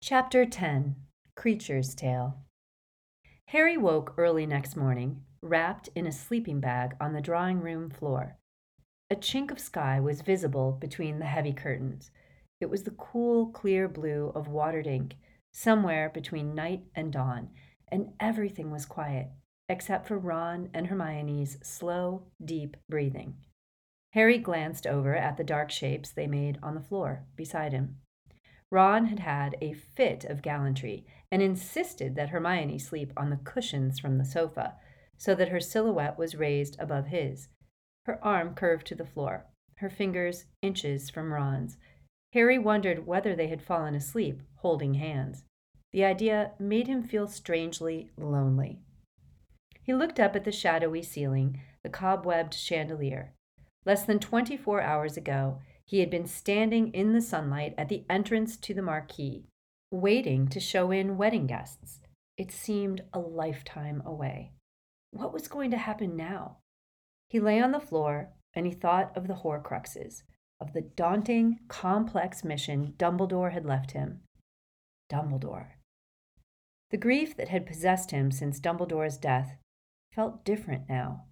Chapter 10 Kreacher's Tale Harry woke early next morning, wrapped in a sleeping bag on the drawing room floor. A chink of sky was visible between the heavy curtains. It was the cool, clear blue of watered ink, somewhere between night and dawn, and everything was quiet, except for Ron and Hermione's slow, deep breathing. Harry glanced over at the dark shapes they made on the floor beside him. Ron had had a fit of gallantry and insisted that Hermione sleep on the cushions from the sofa, so that her silhouette was raised above his. Her arm curved to the floor, her fingers inches from Ron's. Harry wondered whether they had fallen asleep, holding hands. The idea made him feel strangely lonely. He looked up at the shadowy ceiling, the cobwebbed chandelier. Less than twenty four hours ago, he had been standing in the sunlight at the entrance to the marquee, waiting to show in wedding guests. It seemed a lifetime away. What was going to happen now? He lay on the floor and he thought of the Horcruxes, of the daunting, complex mission Dumbledore had left him. Dumbledore. The grief that had possessed him since Dumbledore's death felt different now.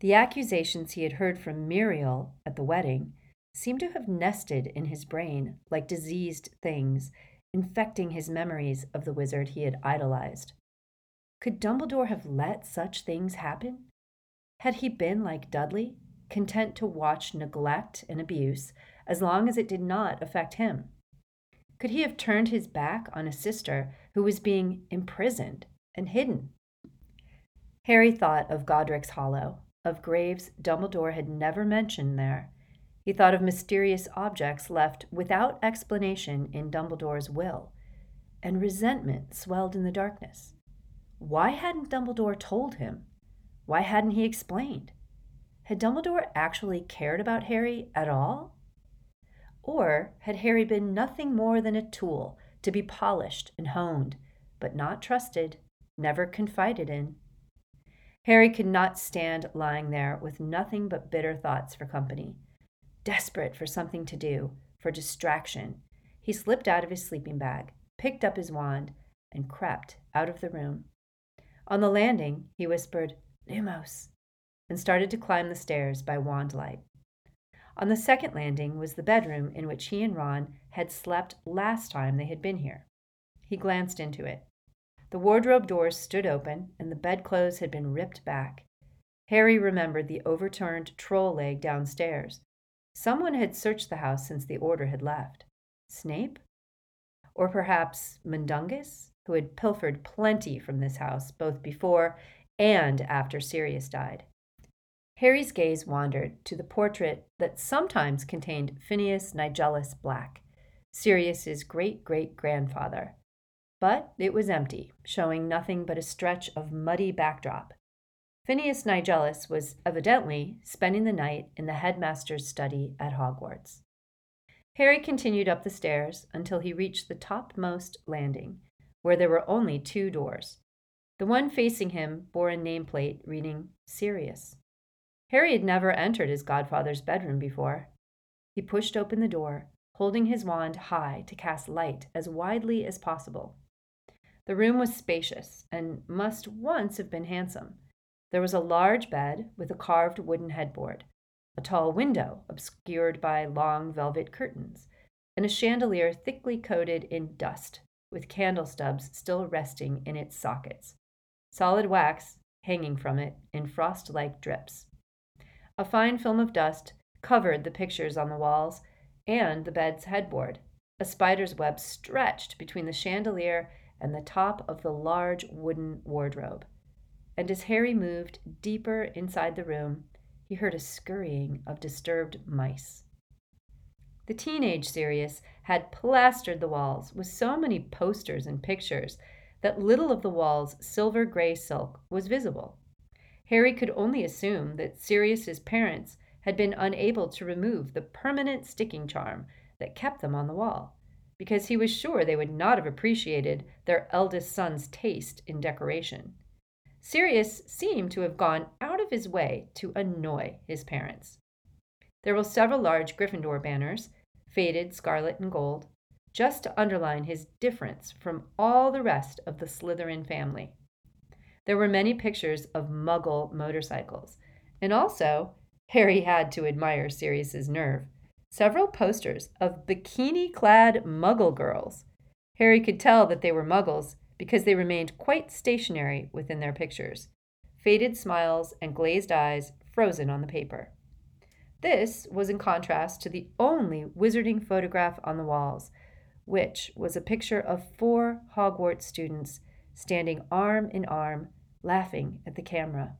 The accusations he had heard from Muriel at the wedding seemed to have nested in his brain like diseased things, infecting his memories of the wizard he had idolized. Could Dumbledore have let such things happen? Had he been like Dudley, content to watch neglect and abuse as long as it did not affect him? Could he have turned his back on a sister who was being imprisoned and hidden? Harry thought of Godric's Hollow, of graves Dumbledore had never mentioned there, he thought of mysterious objects left without explanation in Dumbledore's will, and resentment swelled in the darkness. Why hadn't Dumbledore told him? Why hadn't he explained? Had Dumbledore actually cared about Harry at all? Or had Harry been nothing more than a tool to be polished and honed, but not trusted, never confided in? Harry could not stand lying there with nothing but bitter thoughts for company. Desperate for something to do, for distraction, he slipped out of his sleeping bag, picked up his wand, and crept out of the room. On the landing, he whispered, Lumos, and started to climb the stairs by wand light. On the second landing was the bedroom in which he and Ron had slept last time they had been here. He glanced into it. The wardrobe doors stood open, and the bedclothes had been ripped back. Harry remembered the overturned troll leg downstairs, Someone had searched the house since the order had left. Snape? Or perhaps Mundungus, who had pilfered plenty from this house both before and after Sirius died. Harry's gaze wandered to the portrait that sometimes contained Phineas Nigellus Black, Sirius's great great grandfather. But it was empty, showing nothing but a stretch of muddy backdrop Phineas Nigellus was evidently spending the night in the headmaster's study at Hogwarts. Harry continued up the stairs until he reached the topmost landing, where there were only two doors. The one facing him bore a nameplate reading Sirius. Harry had never entered his godfather's bedroom before. He pushed open the door, holding his wand high to cast light as widely as possible. The room was spacious and must once have been handsome. There was a large bed with a carved wooden headboard, a tall window obscured by long velvet curtains, and a chandelier thickly coated in dust, with candle stubs still resting in its sockets, solid wax hanging from it in frost like drips. A fine film of dust covered the pictures on the walls and the bed's headboard. A spider's web stretched between the chandelier and the top of the large wooden wardrobe and as Harry moved deeper inside the room, he heard a scurrying of disturbed mice. The teenage Sirius had plastered the walls with so many posters and pictures that little of the wall's silver gray silk was visible. Harry could only assume that Sirius's parents had been unable to remove the permanent sticking charm that kept them on the wall, because he was sure they would not have appreciated their eldest son's taste in decoration. Sirius seemed to have gone out of his way to annoy his parents. There were several large Gryffindor banners, faded scarlet and gold, just to underline his difference from all the rest of the Slytherin family. There were many pictures of muggle motorcycles, and also, Harry had to admire Sirius's nerve, several posters of bikini clad muggle girls. Harry could tell that they were muggles because they remained quite stationary within their pictures, faded smiles and glazed eyes frozen on the paper. This was in contrast to the only wizarding photograph on the walls, which was a picture of four Hogwarts students standing arm in arm, laughing at the camera.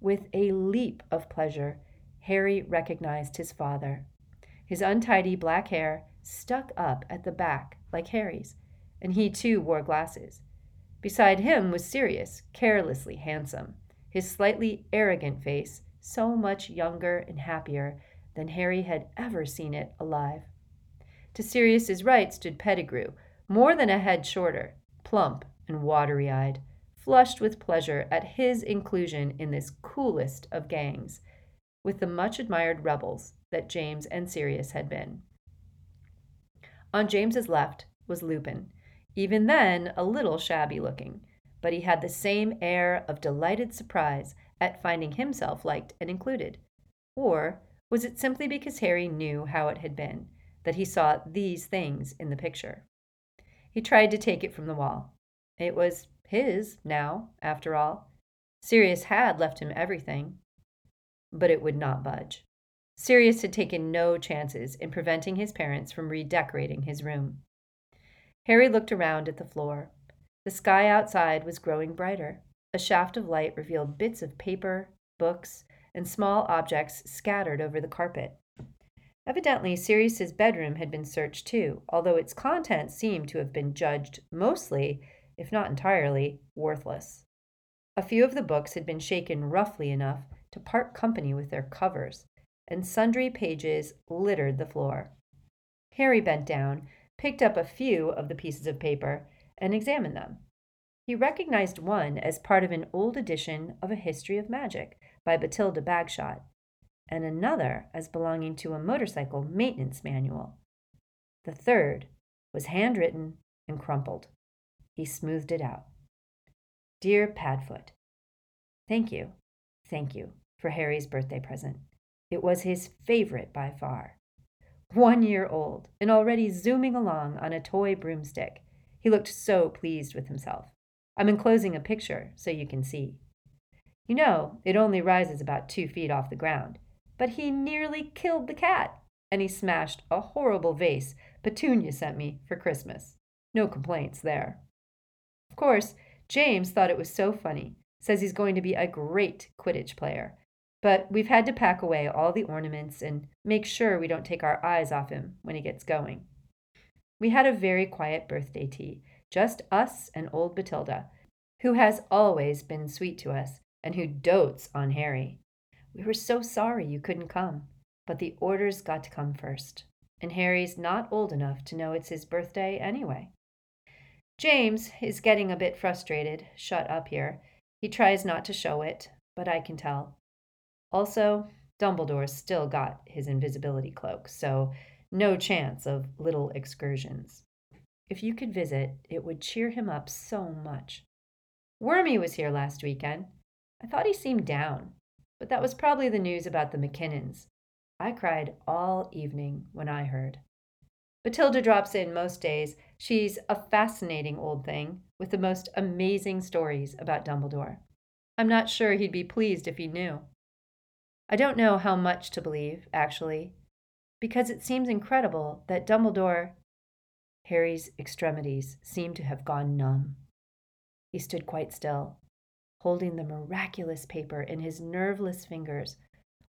With a leap of pleasure, Harry recognized his father. His untidy black hair stuck up at the back like Harry's, and he too wore glasses. Beside him was Sirius, carelessly handsome, his slightly arrogant face so much younger and happier than Harry had ever seen it alive. To Sirius's right stood Pettigrew, more than a head shorter, plump and watery eyed, flushed with pleasure at his inclusion in this coolest of gangs, with the much admired rebels that James and Sirius had been. On James's left was Lupin, even then a little shabby looking, but he had the same air of delighted surprise at finding himself liked and included. Or was it simply because Harry knew how it had been that he saw these things in the picture? He tried to take it from the wall. It was his now, after all. Sirius had left him everything, but it would not budge. Sirius had taken no chances in preventing his parents from redecorating his room. Harry looked around at the floor. The sky outside was growing brighter. A shaft of light revealed bits of paper, books, and small objects scattered over the carpet. Evidently, Sirius's bedroom had been searched too, although its contents seemed to have been judged mostly, if not entirely, worthless. A few of the books had been shaken roughly enough to part company with their covers, and sundry pages littered the floor. Harry bent down, picked up a few of the pieces of paper, and examined them. He recognized one as part of an old edition of A History of Magic by Bathilda Bagshot, and another as belonging to a motorcycle maintenance manual. The third was handwritten and crumpled. He smoothed it out. Dear Padfoot, Thank you, thank you for Harry's birthday present. It was his favorite by far. One year old and already zooming along on a toy broomstick, he looked so pleased with himself. I'm enclosing a picture so you can see. You know, it only rises about two feet off the ground, but he nearly killed the cat, and he smashed a horrible vase Petunia sent me for Christmas. No complaints there. Of course, James thought it was so funny, says he's going to be a great Quidditch player, but we've had to pack away all the ornaments and make sure we don't take our eyes off him when he gets going. We had a very quiet birthday tea, just us and old Bathilda, who has always been sweet to us and who dotes on Harry. We were so sorry you couldn't come, but the orders got to come first, and Harry's not old enough to know it's his birthday anyway. James is getting a bit frustrated, shut up here. He tries not to show it, but I can tell. Also, Dumbledore still got his invisibility cloak, so no chance of little excursions. If you could visit, it would cheer him up so much. Wormy was here last weekend. I thought he seemed down, but that was probably the news about the McKinnons. I cried all evening when I heard. Bathilda drops in most days. She's a fascinating old thing with the most amazing stories about Dumbledore. I'm not sure he'd be pleased if he knew. I don't know how much to believe, actually, because it seems incredible that Dumbledore. Harry's extremities seemed to have gone numb. He stood quite still, holding the miraculous paper in his nerveless fingers,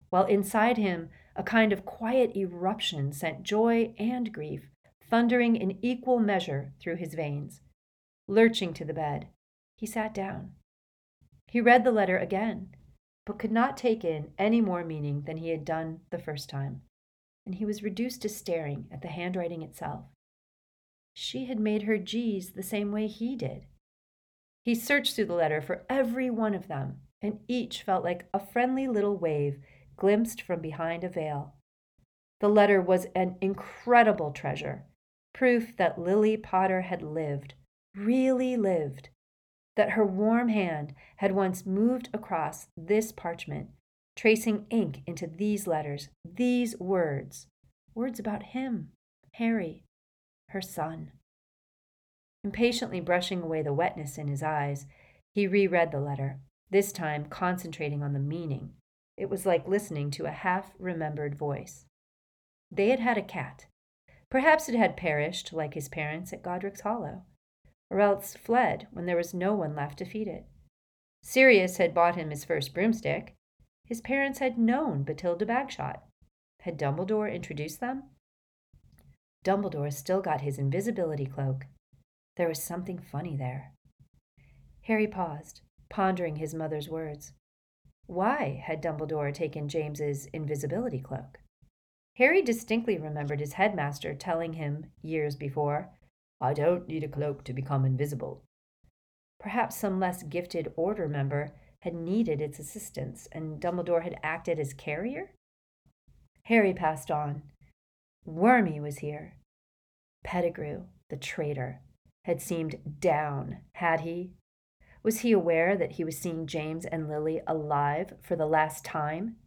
while inside him a kind of quiet eruption sent joy and grief thundering in equal measure through his veins. Lurching to the bed, he sat down. He read the letter again but could not take in any more meaning than he had done the first time, and he was reduced to staring at the handwriting itself. She had made her G's the same way he did. He searched through the letter for every one of them, and each felt like a friendly little wave glimpsed from behind a veil. The letter was an incredible treasure, proof that Lily Potter had lived, really lived, that her warm hand had once moved across this parchment, tracing ink into these letters, these words, words about him, Harry, her son. Impatiently brushing away the wetness in his eyes, he reread the letter, this time concentrating on the meaning. It was like listening to a half remembered voice. They had had a cat. Perhaps it had perished, like his parents at Godric's Hollow, or else fled when there was no one left to feed it. Sirius had bought him his first broomstick. His parents had known Bathilda Bagshot. Had Dumbledore introduced them? Dumbledore still got his invisibility cloak. There was something funny there. Harry paused, pondering his mother's words. Why had Dumbledore taken James's invisibility cloak? Harry distinctly remembered his headmaster telling him, years before, I don't need a cloak to become invisible. Perhaps some less gifted order member had needed its assistance, and Dumbledore had acted as carrier? Harry passed on. Wormy was here. Pettigrew, the traitor, had seemed down, had he? Was he aware that he was seeing James and Lily alive for the last time?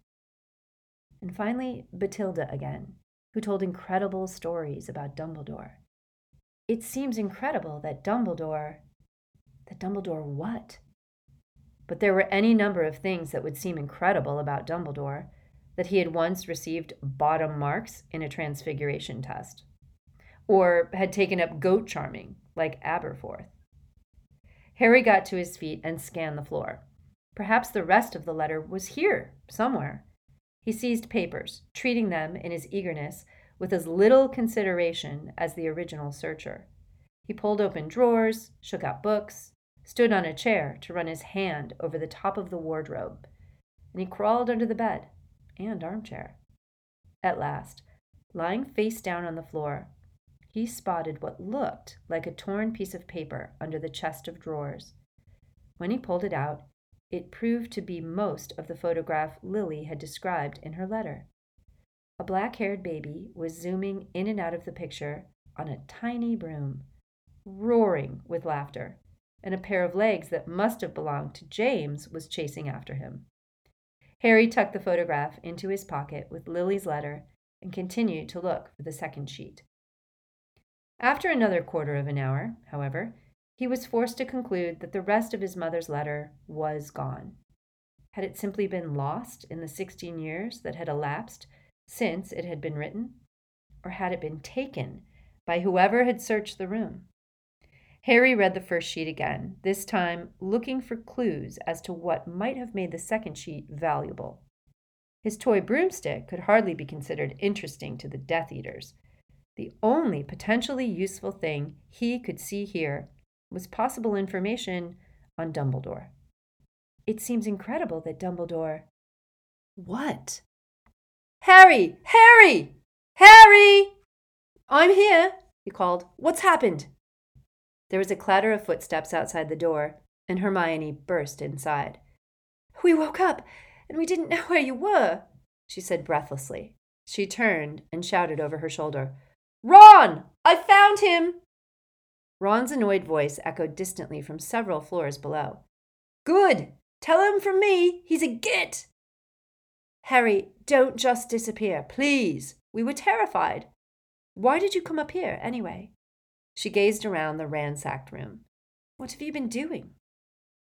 And finally, Bathilda again, who told incredible stories about Dumbledore. It seems incredible that Dumbledore. That Dumbledore what? But there were any number of things that would seem incredible about Dumbledore that he had once received bottom marks in a transfiguration test, or had taken up goat charming like Aberforth. Harry got to his feet and scanned the floor. Perhaps the rest of the letter was here, somewhere. He seized papers, treating them, in his eagerness, with as little consideration as the original searcher. He pulled open drawers, shook out books, stood on a chair to run his hand over the top of the wardrobe, and he crawled under the bed and armchair. At last, lying face down on the floor, he spotted what looked like a torn piece of paper under the chest of drawers. When he pulled it out, it proved to be most of the photograph Lily had described in her letter. A black haired baby was zooming in and out of the picture on a tiny broom, roaring with laughter, and a pair of legs that must have belonged to James was chasing after him. Harry tucked the photograph into his pocket with Lily's letter and continued to look for the second sheet. After another quarter of an hour, however, he was forced to conclude that the rest of his mother's letter was gone. Had it simply been lost in the sixteen years that had elapsed since it had been written? Or had it been taken by whoever had searched the room? Harry read the first sheet again, this time looking for clues as to what might have made the second sheet valuable. His toy broomstick could hardly be considered interesting to the Death Eaters, the only potentially useful thing he could see here was possible information on Dumbledore. It seems incredible that Dumbledore. What? Harry! Harry! Harry! I'm here, he called. What's happened? There was a clatter of footsteps outside the door, and Hermione burst inside. We woke up, and we didn't know where you were, she said breathlessly. She turned and shouted over her shoulder. Ron! I found him! Ron's annoyed voice echoed distantly from several floors below. Good! Tell him from me he's a git! Harry, don't just disappear, please. We were terrified. Why did you come up here, anyway? She gazed around the ransacked room. What have you been doing?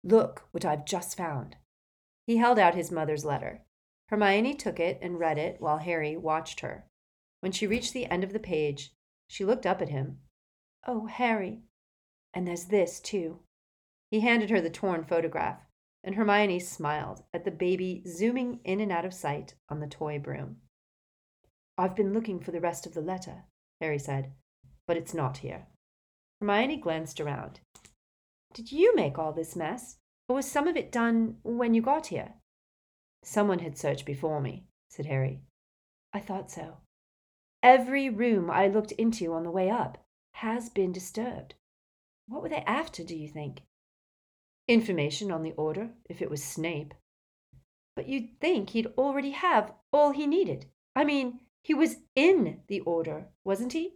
Look what I've just found. He held out his mother's letter. Hermione took it and read it while Harry watched her. When she reached the end of the page, she looked up at him. Oh, Harry. And there's this, too. He handed her the torn photograph, and Hermione smiled at the baby zooming in and out of sight on the toy broom. I've been looking for the rest of the letter, Harry said, but it's not here. Hermione glanced around. Did you make all this mess, or was some of it done when you got here? Someone had searched before me, said Harry. I thought so. Every room I looked into on the way up has been disturbed. What were they after, do you think? Information on the order, if it was Snape. But you'd think he'd already have all he needed. I mean, he was in the order, wasn't he?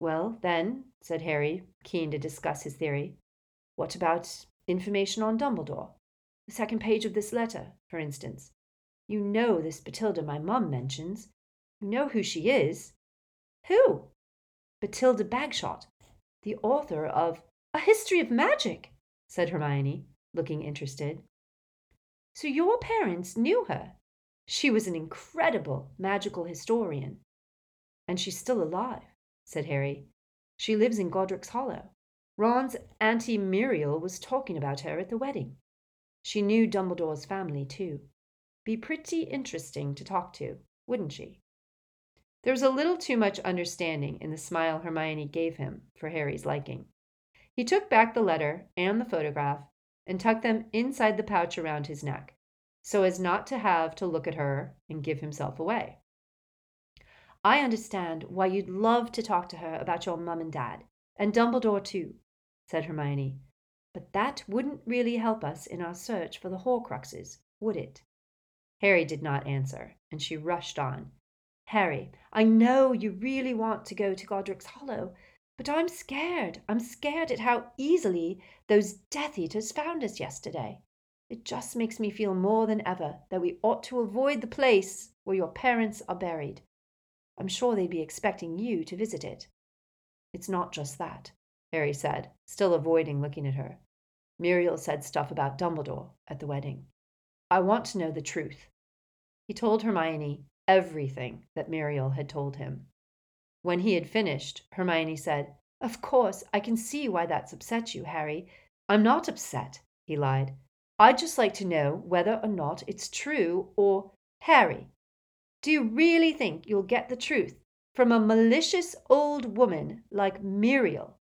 Well, then, said Harry, keen to discuss his theory, what about information on Dumbledore? The second page of this letter, for instance. You know this Bathilda my mum mentions. You know who she is. Who? Bathilda Bagshot, the author of A History of Magic, said Hermione, looking interested. So your parents knew her? She was an incredible magical historian. And she's still alive, said Harry. She lives in Godric's Hollow. Ron's Auntie Muriel was talking about her at the wedding. She knew Dumbledore's family, too. Be pretty interesting to talk to, wouldn't she? There was a little too much understanding in the smile Hermione gave him for Harry's liking. He took back the letter and the photograph and tucked them inside the pouch around his neck, so as not to have to look at her and give himself away. I understand why you'd love to talk to her about your mum and dad, and Dumbledore too, said Hermione. But that wouldn't really help us in our search for the Horcruxes, would it? Harry did not answer, and she rushed on. Harry, I know you really want to go to Godric's Hollow, but I'm scared. I'm scared at how easily those Death Eaters found us yesterday. It just makes me feel more than ever that we ought to avoid the place where your parents are buried. I'm sure they'd be expecting you to visit it. It's not just that, Harry said, still avoiding looking at her. Muriel said stuff about Dumbledore at the wedding. I want to know the truth. He told Hermione everything that Muriel had told him. When he had finished, Hermione said, Of course, I can see why that's upset you, Harry. I'm not upset, he lied. I'd just like to know whether or not it's true or. Harry, do you really think you'll get the truth from a malicious old woman like Muriel?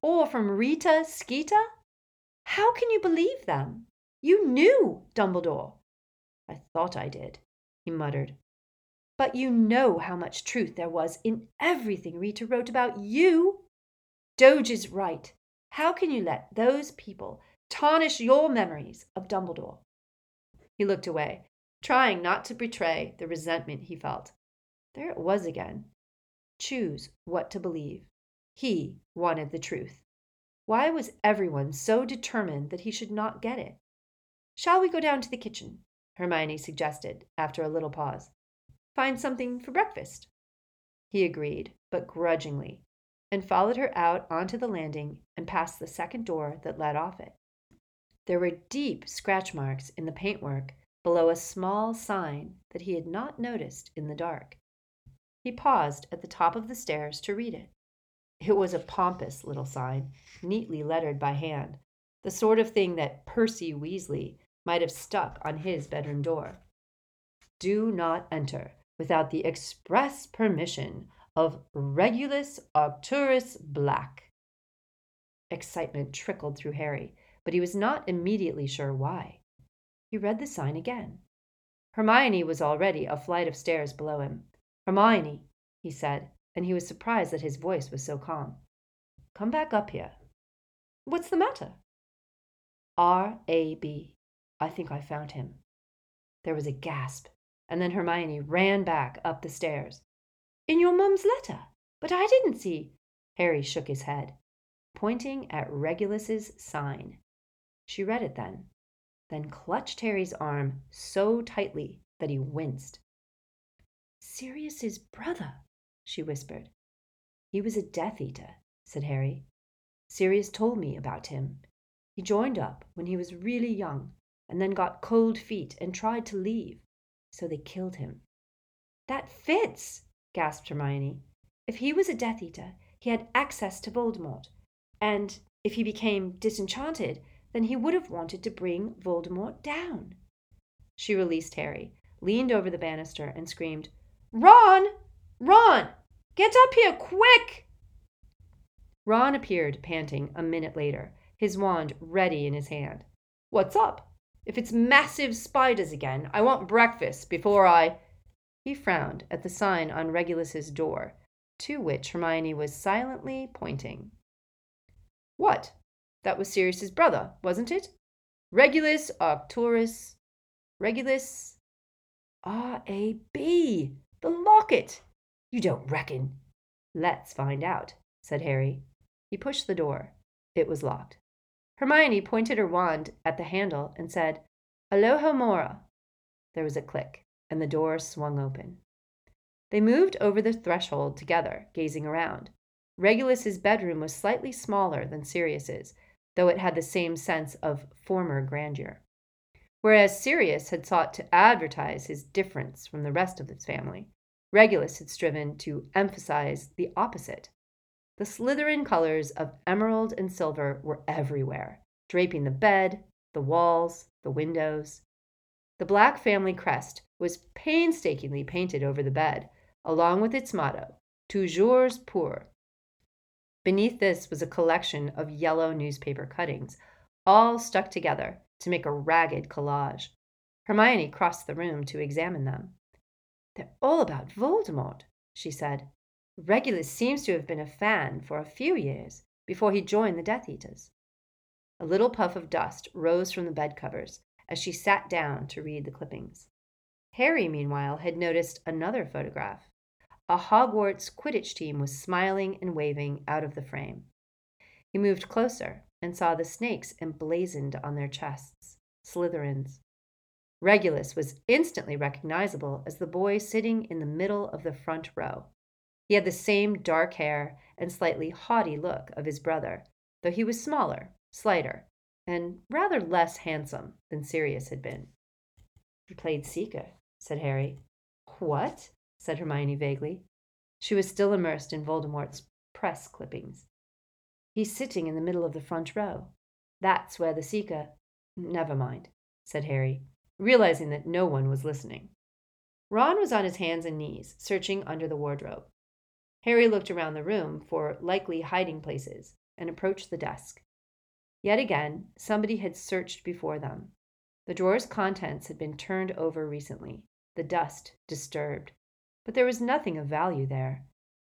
Or from Rita Skeeter? How can you believe them? You knew Dumbledore. I thought I did, he muttered. But you know how much truth there was in everything Rita wrote about you. Doge is right. How can you let those people tarnish your memories of Dumbledore? He looked away, trying not to betray the resentment he felt. There it was again. Choose what to believe. He wanted the truth. Why was everyone so determined that he should not get it? Shall we go down to the kitchen? Hermione suggested after a little pause. Find something for breakfast. He agreed, but grudgingly, and followed her out onto the landing and past the second door that led off it. There were deep scratch marks in the paintwork below a small sign that he had not noticed in the dark. He paused at the top of the stairs to read it. It was a pompous little sign, neatly lettered by hand, the sort of thing that Percy Weasley might have stuck on his bedroom door. Do not enter without the express permission of Regulus Arcturus Black. Excitement trickled through Harry, but he was not immediately sure why. He read the sign again. Hermione was already a flight of stairs below him. Hermione, he said, and he was surprised that his voice was so calm. Come back up here. What's the matter? R A B. I think I found him. There was a gasp and then Hermione ran back up the stairs. In your mum's letter? But I didn't see. Harry shook his head, pointing at Regulus's sign. She read it then, then clutched Harry's arm so tightly that he winced. Sirius's brother, she whispered. He was a Death Eater, said Harry. Sirius told me about him. He joined up when he was really young, and then got cold feet and tried to leave so they killed him. That fits, gasped Hermione. If he was a Death Eater, he had access to Voldemort. And if he became disenchanted, then he would have wanted to bring Voldemort down. She released Harry, leaned over the banister, and screamed, Ron! Ron! Get up here, quick! Ron appeared, panting, a minute later, his wand ready in his hand. What's up? If it's massive spiders again, I want breakfast before I. He frowned at the sign on Regulus's door, to which Hermione was silently pointing. What? That was Sirius's brother, wasn't it? Regulus Arcturus. Regulus. R A B. The locket. You don't reckon. Let's find out, said Harry. He pushed the door. It was locked. Hermione pointed her wand at the handle and said, Alohomora. There was a click, and the door swung open. They moved over the threshold together, gazing around. Regulus's bedroom was slightly smaller than Sirius's, though it had the same sense of former grandeur. Whereas Sirius had sought to advertise his difference from the rest of his family, Regulus had striven to emphasize the opposite. The Slytherin colors of emerald and silver were everywhere, draping the bed, the walls, the windows. The black family crest was painstakingly painted over the bed, along with its motto, Toujours Pur. Beneath this was a collection of yellow newspaper cuttings, all stuck together to make a ragged collage. Hermione crossed the room to examine them. They're all about Voldemort, she said. Regulus seems to have been a fan for a few years before he joined the Death Eaters. A little puff of dust rose from the bed covers as she sat down to read the clippings. Harry, meanwhile, had noticed another photograph. A Hogwarts Quidditch team was smiling and waving out of the frame. He moved closer and saw the snakes emblazoned on their chests Slytherins. Regulus was instantly recognizable as the boy sitting in the middle of the front row. He had the same dark hair and slightly haughty look of his brother, though he was smaller, slighter, and rather less handsome than Sirius had been. He played Seeker, said Harry. What? said Hermione vaguely. She was still immersed in Voldemort's press clippings. He's sitting in the middle of the front row. That's where the Seeker. Never mind, said Harry, realizing that no one was listening. Ron was on his hands and knees, searching under the wardrobe. Harry looked around the room for likely hiding places and approached the desk. Yet again, somebody had searched before them. The drawer's contents had been turned over recently, the dust disturbed. But there was nothing of value there.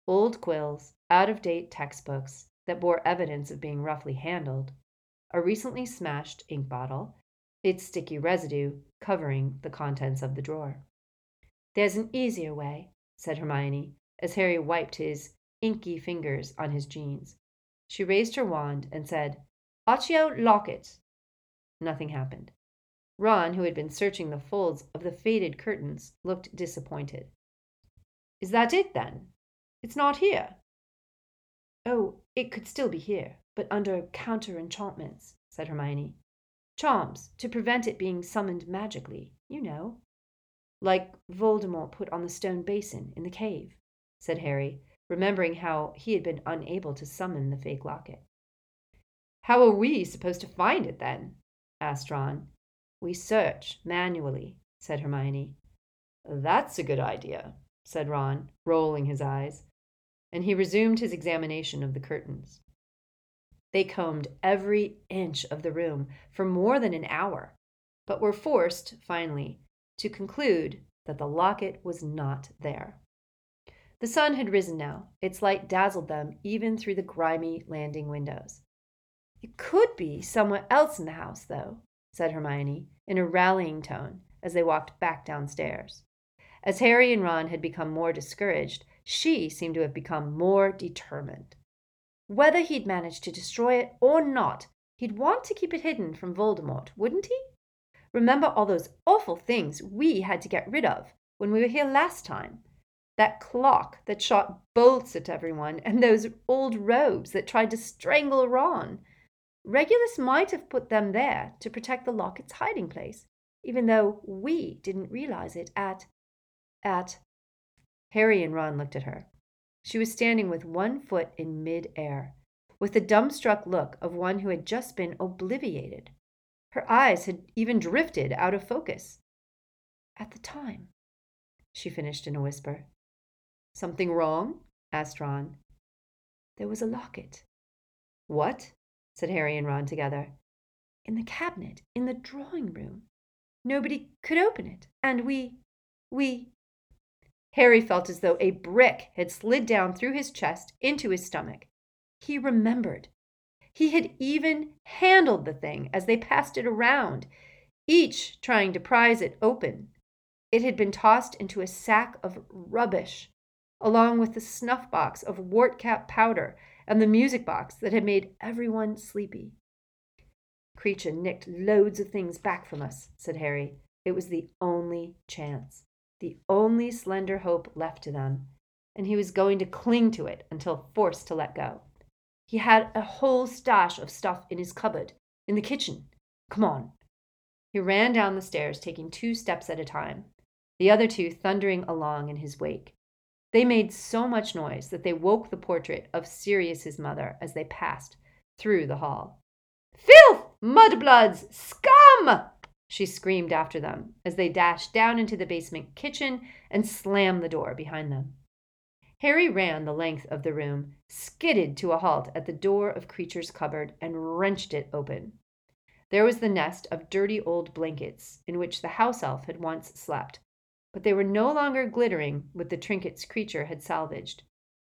Old quills, out of date textbooks that bore evidence of being roughly handled, a recently smashed ink bottle, its sticky residue covering the contents of the drawer. There's an easier way, said Hermione, as Harry wiped his inky fingers on his jeans. She raised her wand and said, Accio locket. Nothing happened. Ron, who had been searching the folds of the faded curtains, looked disappointed. Is that it, then? It's not here. Oh, it could still be here, but under counter enchantments, said Hermione. Charms, to prevent it being summoned magically, you know. Like Voldemort put on the stone basin in the cave, said Harry, remembering how he had been unable to summon the fake locket. How are we supposed to find it then? asked Ron. We search manually, said Hermione. That's a good idea, said Ron, rolling his eyes, and he resumed his examination of the curtains. They combed every inch of the room for more than an hour, but were forced, finally, to conclude that the locket was not there. The sun had risen now. Its light dazzled them even through the grimy landing windows. It could be somewhere else in the house, though, said Hermione in a rallying tone as they walked back downstairs. As Harry and Ron had become more discouraged, she seemed to have become more determined. Whether he'd managed to destroy it or not, he'd want to keep it hidden from Voldemort, wouldn't he? Remember all those awful things we had to get rid of when we were here last time? That clock that shot bolts at everyone, and those old robes that tried to strangle Ron. Regulus might have put them there to protect the locket's hiding place, even though we didn't realize it at. at. Harry and Ron looked at her. She was standing with one foot in mid air, with the dumbstruck look of one who had just been obliviated. Her eyes had even drifted out of focus. At the time, she finished in a whisper. Something wrong? asked Ron. There was a locket. What? said Harry and Ron together. In the cabinet in the drawing room. Nobody could open it, and we. we. Harry felt as though a brick had slid down through his chest into his stomach. He remembered. He had even handled the thing as they passed it around, each trying to prise it open. It had been tossed into a sack of rubbish, along with the snuff box of wart cap powder and the music box that had made everyone sleepy. Kreacher nicked loads of things back from us, said Harry. It was the only chance, the only slender hope left to them, and he was going to cling to it until forced to let go. He had a whole stash of stuff in his cupboard, in the kitchen. Come on. He ran down the stairs, taking two steps at a time, the other two thundering along in his wake. They made so much noise that they woke the portrait of Sirius's mother as they passed through the hall. Filth! Mudbloods! Scum! She screamed after them as they dashed down into the basement kitchen and slammed the door behind them. Harry ran the length of the room, skidded to a halt at the door of Kreacher's cupboard, and wrenched it open. There was the nest of dirty old blankets in which the house elf had once slept, but they were no longer glittering with the trinkets Kreacher had salvaged.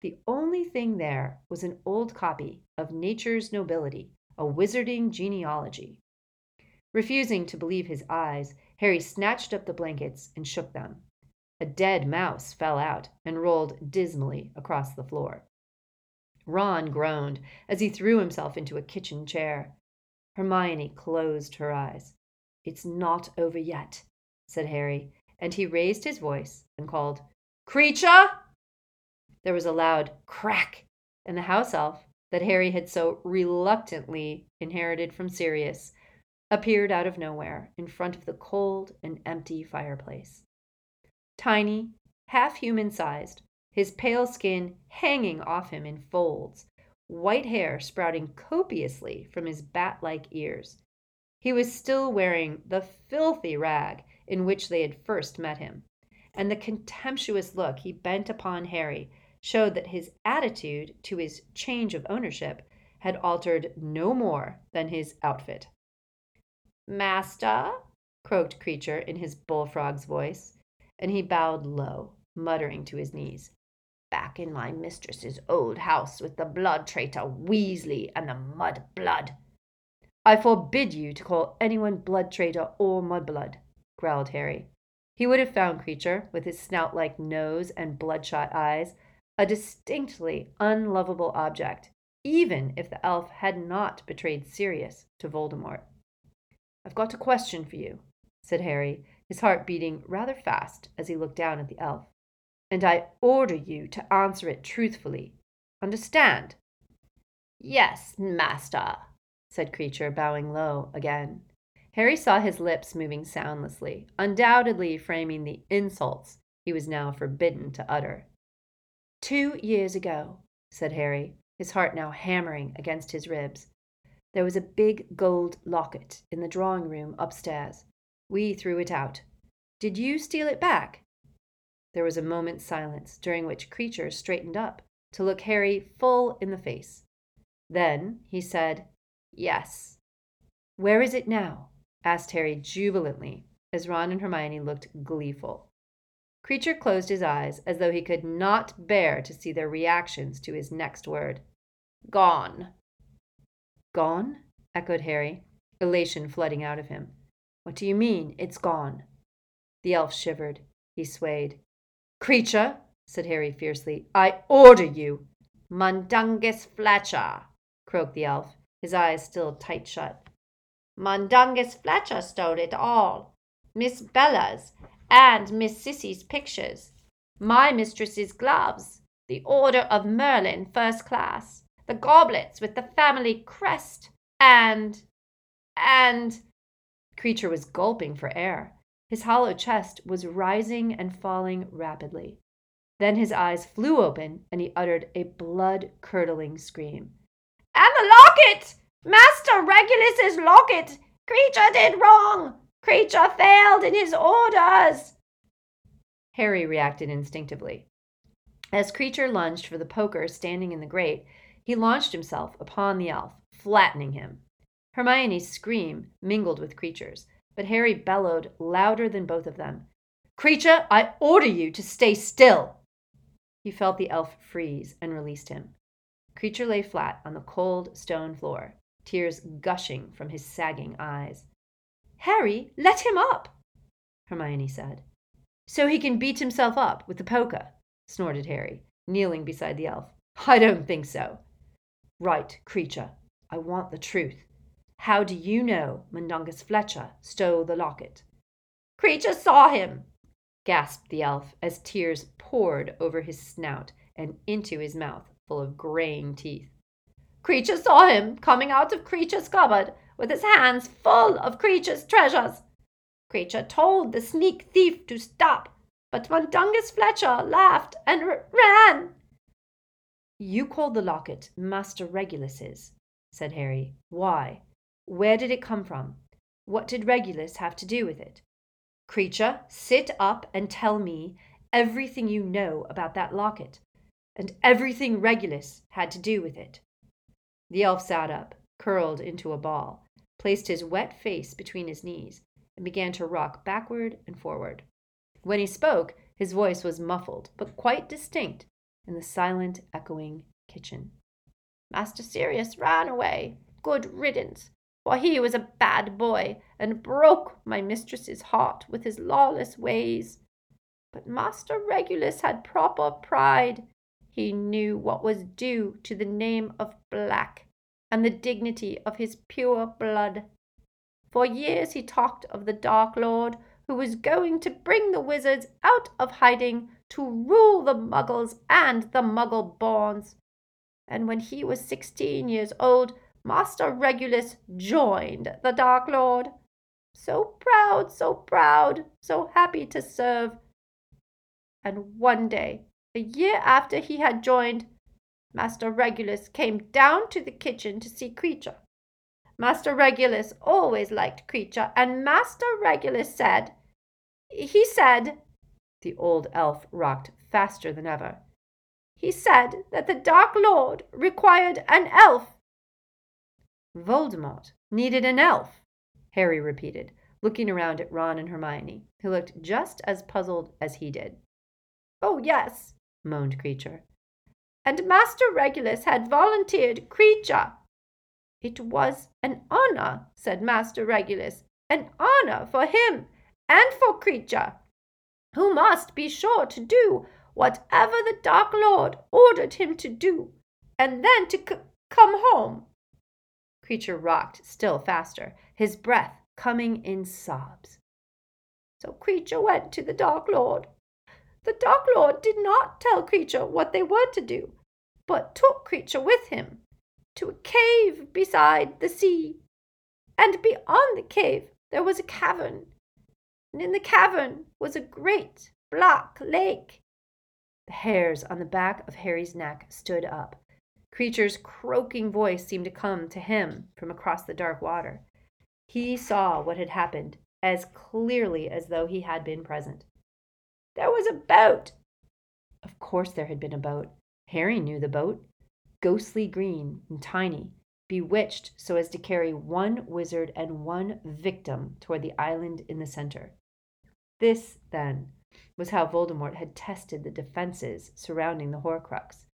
The only thing there was an old copy of Nature's Nobility, a wizarding genealogy. Refusing to believe his eyes, Harry snatched up the blankets and shook them. A dead mouse fell out and rolled dismally across the floor. Ron groaned as he threw himself into a kitchen chair. Hermione closed her eyes. It's not over yet, said Harry, and he raised his voice and called, Kreacher! There was a loud crack, and the house elf that Harry had so reluctantly inherited from Sirius appeared out of nowhere in front of the cold and empty fireplace. Tiny, half human sized, his pale skin hanging off him in folds, white hair sprouting copiously from his bat like ears. He was still wearing the filthy rag in which they had first met him, and the contemptuous look he bent upon Harry showed that his attitude to his change of ownership had altered no more than his outfit. Master, croaked Kreacher in his bullfrog's voice, and he bowed low, muttering to his knees. Back in my mistress's old house with the blood traitor Weasley and the mud blood. I forbid you to call anyone blood traitor or mudblood, growled Harry. He would have found Kreacher, with his snout like nose and bloodshot eyes, a distinctly unlovable object, even if the elf had not betrayed Sirius to Voldemort. I've got a question for you, said Harry, his heart beating rather fast as he looked down at the elf. And I order you to answer it truthfully. Understand? Yes, master, said Kreacher, bowing low again. Harry saw his lips moving soundlessly, undoubtedly framing the insults he was now forbidden to utter. Two years ago, said Harry, his heart now hammering against his ribs, there was a big gold locket in the drawing room upstairs. We threw it out. Did you steal it back? There was a moment's silence, during which Kreacher straightened up to look Harry full in the face. Then he said, Yes. Where is it now? Asked Harry jubilantly, as Ron and Hermione looked gleeful. Kreacher closed his eyes as though he could not bear to see their reactions to his next word. Gone, Gone? echoed Harry, elation flooding out of him. What do you mean, it's gone? The elf shivered. He swayed. Kreacher, said Harry fiercely, I order you. Mundungus Fletcher, croaked the elf, his eyes still tight shut. Mundungus Fletcher stole it all. Miss Bella's and Miss Sissy's pictures. My mistress's gloves. The Order of Merlin, first class the goblets with the family crest, and. and. Kreacher was gulping for air. His hollow chest was rising and falling rapidly. Then his eyes flew open and he uttered a blood curdling scream. And the locket! Master Regulus's locket! Kreacher did wrong! Kreacher failed in his orders! Harry reacted instinctively. As Kreacher lunged for the poker standing in the grate, he launched himself upon the elf, flattening him. Hermione's scream mingled with Kreacher's, but Harry bellowed louder than both of them. Kreacher, I order you to stay still! He felt the elf freeze and released him. Kreacher lay flat on the cold stone floor, tears gushing from his sagging eyes. Harry, let him up, Hermione said. So he can beat himself up with the poker, snorted Harry, kneeling beside the elf. I don't think so. Right, Kreacher. I want the truth. How do you know Mundungus Fletcher stole the locket? Kreacher saw him, gasped the elf as tears poured over his snout and into his mouth full of graying teeth. Kreacher saw him coming out of Kreacher's cupboard with his hands full of Kreacher's treasures. Kreacher told the sneak thief to stop, but Mundungus Fletcher laughed and r- ran. You called the locket Master Regulus's, said Harry. Why? Where did it come from? What did Regulus have to do with it? Kreacher, sit up and tell me everything you know about that locket, and everything Regulus had to do with it. The elf sat up, curled into a ball, placed his wet face between his knees, and began to rock backward and forward. When he spoke, his voice was muffled, but quite distinct, in the silent, echoing kitchen. Master Sirius ran away. Good riddance for he was a bad boy, and broke my mistress's heart with his lawless ways. But Master Regulus had proper pride. He knew what was due to the name of Black, and the dignity of his pure blood. For years he talked of the Dark Lord, who was going to bring the wizards out of hiding to rule the muggles and the muggle borns. And when he was sixteen years old, Master Regulus joined the Dark Lord. So proud, so proud, so happy to serve. And one day, a year after he had joined, Master Regulus came down to the kitchen to see Kreacher. Master Regulus always liked Kreacher, and Master Regulus said, he said, the old elf rocked faster than ever. He said that the Dark Lord required an elf Voldemort needed an elf, Harry repeated, looking around at Ron and Hermione, who looked just as puzzled as he did. Oh, yes, moaned Kreacher. And Master Regulus had volunteered Kreacher. It was an honor, said Master Regulus, an honor for him and for Kreacher, who must be sure to do whatever the Dark Lord ordered him to do, and then to c- come home. Kreacher rocked still faster, his breath coming in sobs. So Kreacher went to the Dark Lord. The Dark Lord did not tell Kreacher what they were to do, but took Kreacher with him to a cave beside the sea. And beyond the cave there was a cavern, and in the cavern was a great black lake. The hairs on the back of Harry's neck stood up. Kreacher's croaking voice seemed to come to him from across the dark water. He saw what had happened as clearly as though he had been present. There was a boat. Of course, there had been a boat. Harry knew the boat. Ghostly green and tiny, bewitched so as to carry one wizard and one victim toward the island in the center. This, then, was how Voldemort had tested the defenses surrounding the Horcrux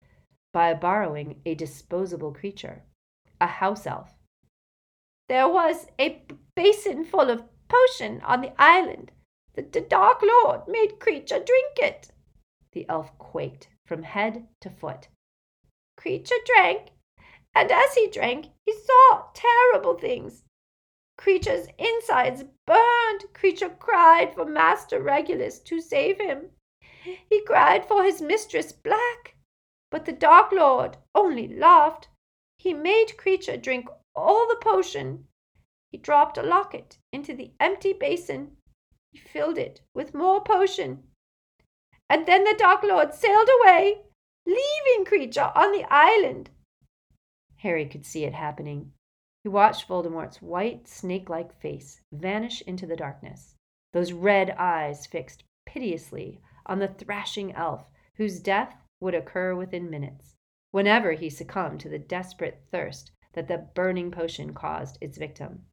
by borrowing a disposable creature, a house elf. There was a basin full of potion on the island. The, the Dark Lord made Kreacher drink it. The elf quaked from head to foot. Kreacher drank, and as he drank, he saw terrible things. Kreacher's insides burned. Kreacher cried for Master Regulus to save him. He cried for his mistress Black. But the Dark Lord only laughed. He made Kreacher drink all the potion. He dropped a locket into the empty basin. Filled it with more potion. And then the Dark Lord sailed away, leaving Kreacher on the island. Harry could see it happening. He watched Voldemort's white, snake like face vanish into the darkness, those red eyes fixed piteously on the thrashing elf whose death would occur within minutes, whenever he succumbed to the desperate thirst that the burning potion caused its victim.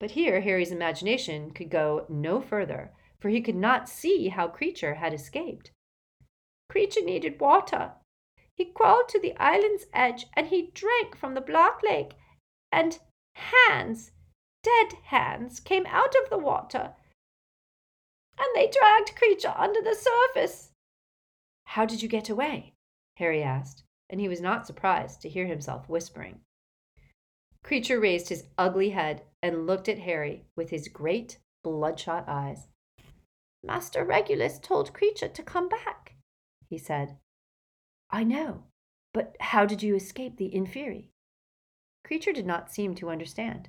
But here Harry's imagination could go no further, for he could not see how Kreacher had escaped. Kreacher needed water. He crawled to the island's edge and he drank from the black lake, and hands, dead hands, came out of the water, and they dragged Kreacher under the surface. How did you get away? Harry asked, and he was not surprised to hear himself whispering. Kreacher raised his ugly head and looked at Harry with his great bloodshot eyes. Master Regulus told Kreacher to come back, he said. I know, but how did you escape the Inferi? Kreacher did not seem to understand.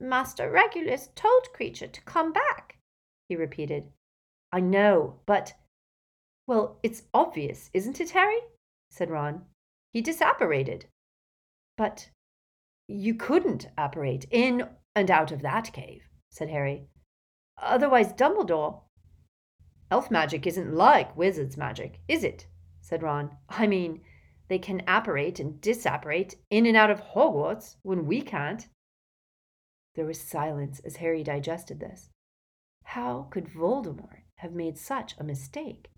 Master Regulus told Kreacher to come back, he repeated. I know, but. Well, it's obvious, isn't it, Harry? said Ron. He disapparated. But you couldn't apparate in and out of that cave, said Harry. Otherwise, Dumbledore. Elf magic isn't like wizard's magic, is it? said Ron. I mean, they can apparate and disapparate in and out of Hogwarts when we can't. There was silence as Harry digested this. How could Voldemort have made such a mistake?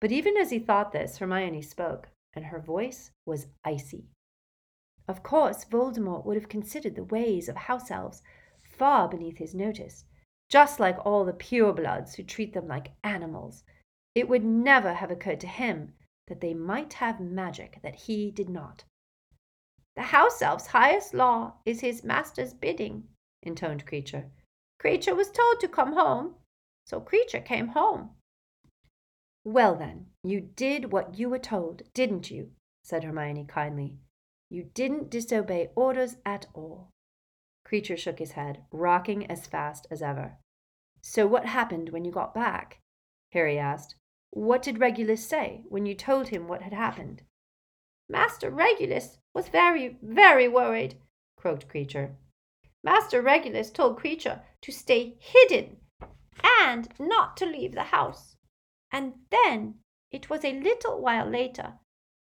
But even as he thought this, Hermione spoke, and her voice was icy. Of course, Voldemort would have considered the ways of house elves far beneath his notice, just like all the purebloods who treat them like animals. It would never have occurred to him that they might have magic that he did not. The house elf's highest law is his master's bidding, intoned Kreacher. Kreacher was told to come home, so Kreacher came home. Well, then, you did what you were told, didn't you? said Hermione kindly. You didn't disobey orders at all. Kreacher shook his head, rocking as fast as ever. So what happened when you got back? Harry asked. What did Regulus say when you told him what had happened? Master Regulus was very, very worried, croaked Kreacher. Master Regulus told Kreacher to stay hidden and not to leave the house. And then, it was a little while later,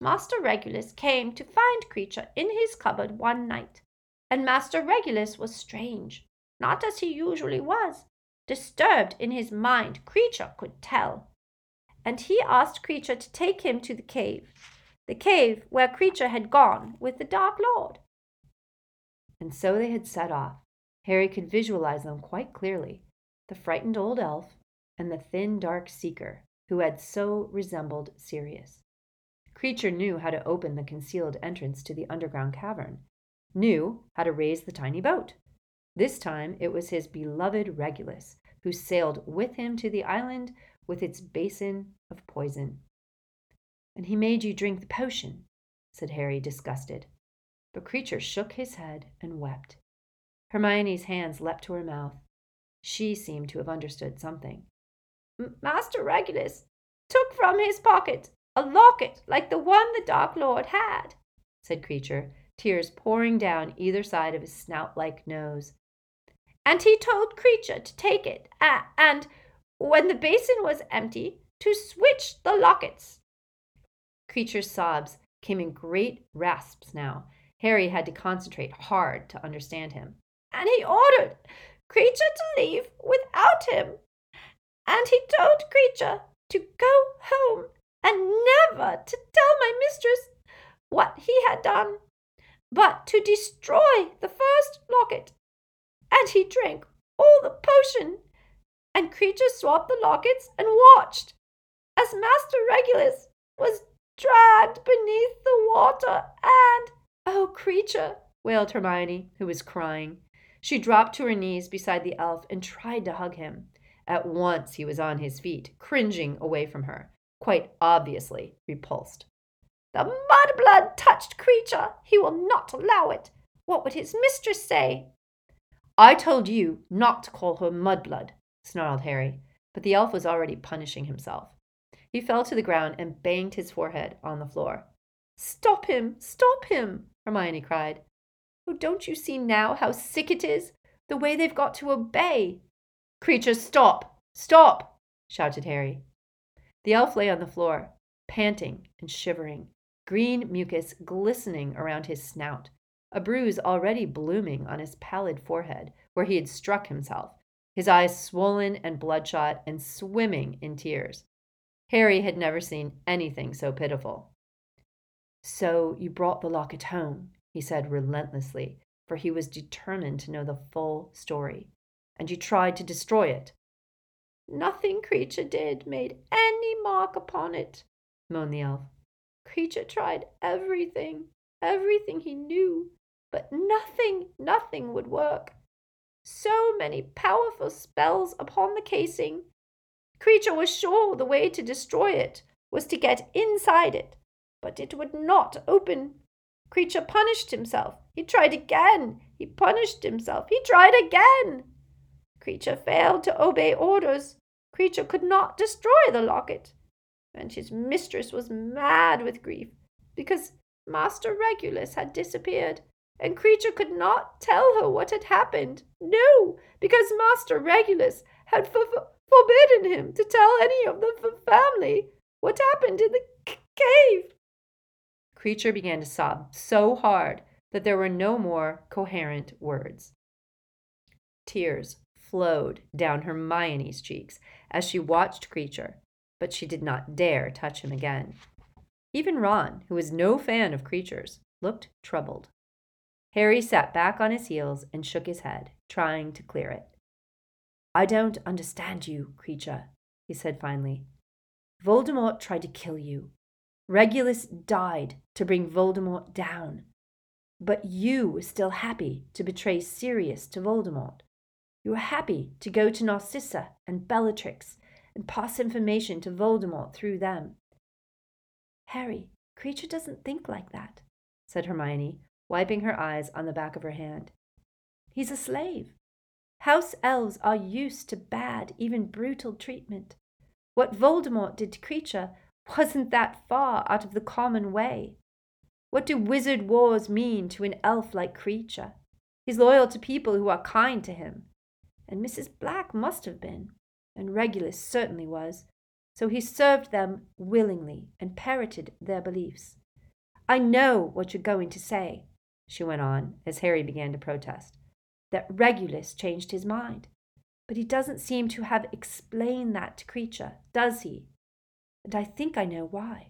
Master Regulus came to find Kreacher in his cupboard one night, and Master Regulus was strange, not as he usually was, disturbed in his mind, Kreacher could tell. And he asked Kreacher to take him to the cave, the cave where Kreacher had gone with the Dark Lord. And so they had set off. Harry could visualize them quite clearly the frightened old elf and the thin, dark seeker who had so resembled Sirius. Kreacher knew how to open the concealed entrance to the underground cavern, knew how to raise the tiny boat. This time it was his beloved Regulus who sailed with him to the island with its basin of poison. And he made you drink the potion, said Harry, disgusted. But Kreacher shook his head and wept. Hermione's hands leapt to her mouth. She seemed to have understood something. Master Regulus took from his pocket a locket like the one the Dark Lord had, said Kreacher, tears pouring down either side of his snout like nose. And he told Kreacher to take it, uh, and when the basin was empty, to switch the lockets. Kreacher's sobs came in great rasps now. Harry had to concentrate hard to understand him. And he ordered Kreacher to leave without him. And he told Kreacher to go home and never to tell my mistress what he had done, but to destroy the first locket. And he drank all the potion, and Kreacher swapped the lockets and watched as Master Regulus was dragged beneath the water and. Oh, Kreacher wailed Hermione, who was crying. She dropped to her knees beside the elf and tried to hug him. At once he was on his feet, cringing away from her quite obviously repulsed. The mudblood touched Kreacher! He will not allow it. What would his mistress say? I told you not to call her mudblood, snarled Harry, but the elf was already punishing himself. He fell to the ground and banged his forehead on the floor. Stop him! Stop him! Hermione cried. Oh, don't you see now how sick it is? The way they've got to obey. Kreacher, stop! Stop! shouted Harry. The elf lay on the floor, panting and shivering, green mucus glistening around his snout, a bruise already blooming on his pallid forehead where he had struck himself, his eyes swollen and bloodshot and swimming in tears. Harry had never seen anything so pitiful. So you brought the locket home, he said relentlessly, for he was determined to know the full story. And you tried to destroy it. Nothing Kreacher did made any mark upon it, moaned the elf. Kreacher tried everything, everything he knew, but nothing, nothing would work. So many powerful spells upon the casing. Kreacher was sure the way to destroy it was to get inside it, but it would not open. Kreacher punished himself. He tried again. He punished himself. He tried again. Kreacher failed to obey orders. Kreacher could not destroy the locket. And his mistress was mad with grief because Master Regulus had disappeared, and Kreacher could not tell her what had happened. No, because Master Regulus had f- forbidden him to tell any of the f- family what happened in the c- cave. Kreacher began to sob so hard that there were no more coherent words. Tears flowed down Hermione's cheeks as she watched Kreacher, but she did not dare touch him again. Even Ron, who was no fan of Kreacher's, looked troubled. Harry sat back on his heels and shook his head, trying to clear it. I don't understand you, Kreacher, he said finally. Voldemort tried to kill you. Regulus died to bring Voldemort down. But you were still happy to betray Sirius to Voldemort. You were happy to go to Narcissa and Bellatrix and pass information to Voldemort through them. Harry, Kreacher doesn't think like that, said Hermione, wiping her eyes on the back of her hand. He's a slave. House elves are used to bad, even brutal treatment. What Voldemort did to Kreacher wasn't that far out of the common way. What do wizard wars mean to an elf like Kreacher? He's loyal to people who are kind to him. And Mrs. Black must have been, and Regulus certainly was, so he served them willingly and parroted their beliefs. I know what you're going to say, she went on, as Harry began to protest, that Regulus changed his mind. But he doesn't seem to have explained that to Kreacher, does he? And I think I know why.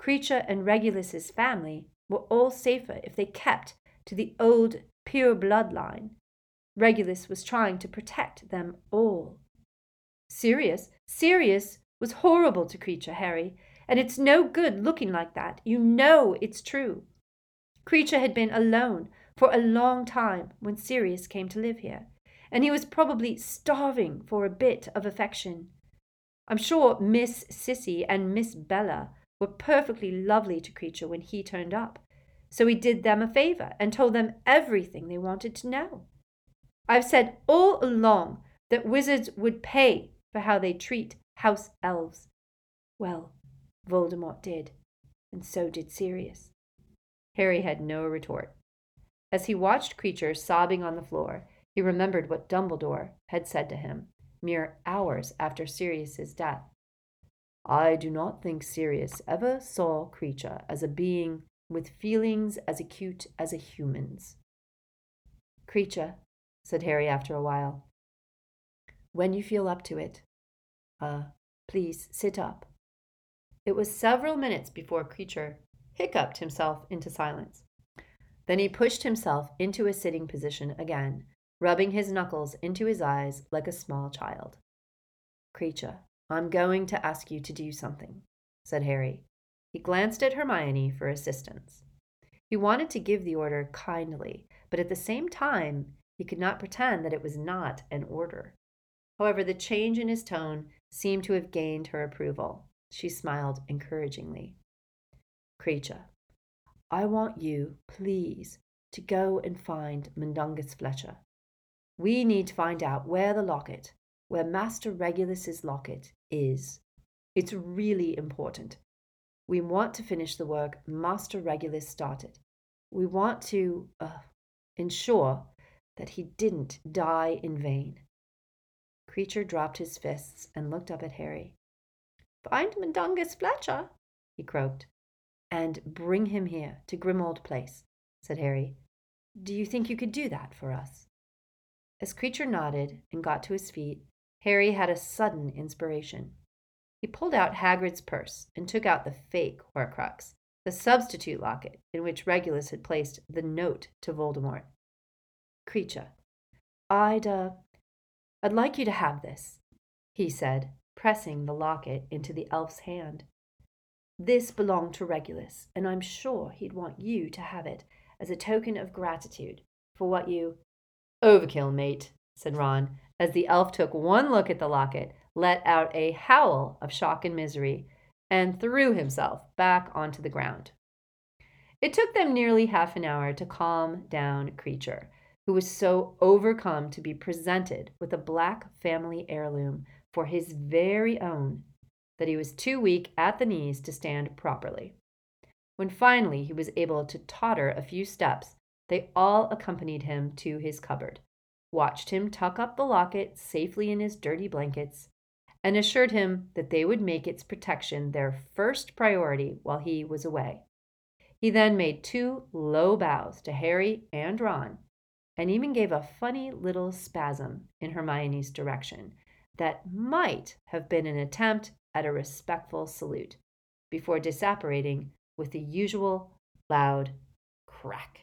Kreacher and Regulus's family were all safer if they kept to the old pure bloodline. Regulus was trying to protect them all. Sirius, Sirius was horrible to Kreacher, Harry, and it's no good looking like that. You know it's true. Kreacher had been alone for a long time when Sirius came to live here, and he was probably starving for a bit of affection. I'm sure Miss Cissy and Miss Bella were perfectly lovely to Kreacher when he turned up, so he did them a favor and told them everything they wanted to know. I've said all along that wizards would pay for how they treat house elves. Well, Voldemort did, and so did Sirius. Harry had no retort. As he watched Kreacher sobbing on the floor, he remembered what Dumbledore had said to him mere hours after Sirius's death. I do not think Sirius ever saw Kreacher as a being with feelings as acute as a human's. Kreacher, said Harry after a while, when you feel up to it, uh, please sit up. It was several minutes before Kreacher hiccuped himself into silence. Then he pushed himself into a sitting position again, rubbing his knuckles into his eyes like a small child. Kreacher, I'm going to ask you to do something, said Harry. He glanced at Hermione for assistance. He wanted to give the order kindly, but at the same time, he could not pretend that it was not an order. However, the change in his tone seemed to have gained her approval. She smiled encouragingly. Kreacher, I want you, please, to go and find Mundungus Fletcher. We need to find out where the locket, where Master Regulus's locket, is. It's really important. We want to finish the work Master Regulus started. We want to uh, ensure that he didn't die in vain. Kreacher dropped his fists and looked up at Harry. Find Mundungus Fletcher, he croaked. And bring him here to Grimmauld Place, said Harry. Do you think you could do that for us? As Kreacher nodded and got to his feet, Harry had a sudden inspiration. He pulled out Hagrid's purse and took out the fake Horcrux, the substitute locket in which Regulus had placed the note to Voldemort. Kreacher, I'd, uh, I'd like you to have this, he said, pressing the locket into the elf's hand. This belonged to Regulus, and I'm sure he'd want you to have it as a token of gratitude for what you. Overkill, mate, said Ron, as the elf took one look at the locket, let out a howl of shock and misery, and threw himself back onto the ground. It took them nearly half an hour to calm down Kreacher, who was so overcome to be presented with a black family heirloom for his very own that he was too weak at the knees to stand properly. When finally he was able to totter a few steps, they all accompanied him to his cupboard, watched him tuck up the locket safely in his dirty blankets, and assured him that they would make its protection their first priority while he was away. He then made two low bows to Harry and Ron, and even gave a funny little spasm in Hermione's direction that might have been an attempt at a respectful salute before disapparating with the usual loud crack.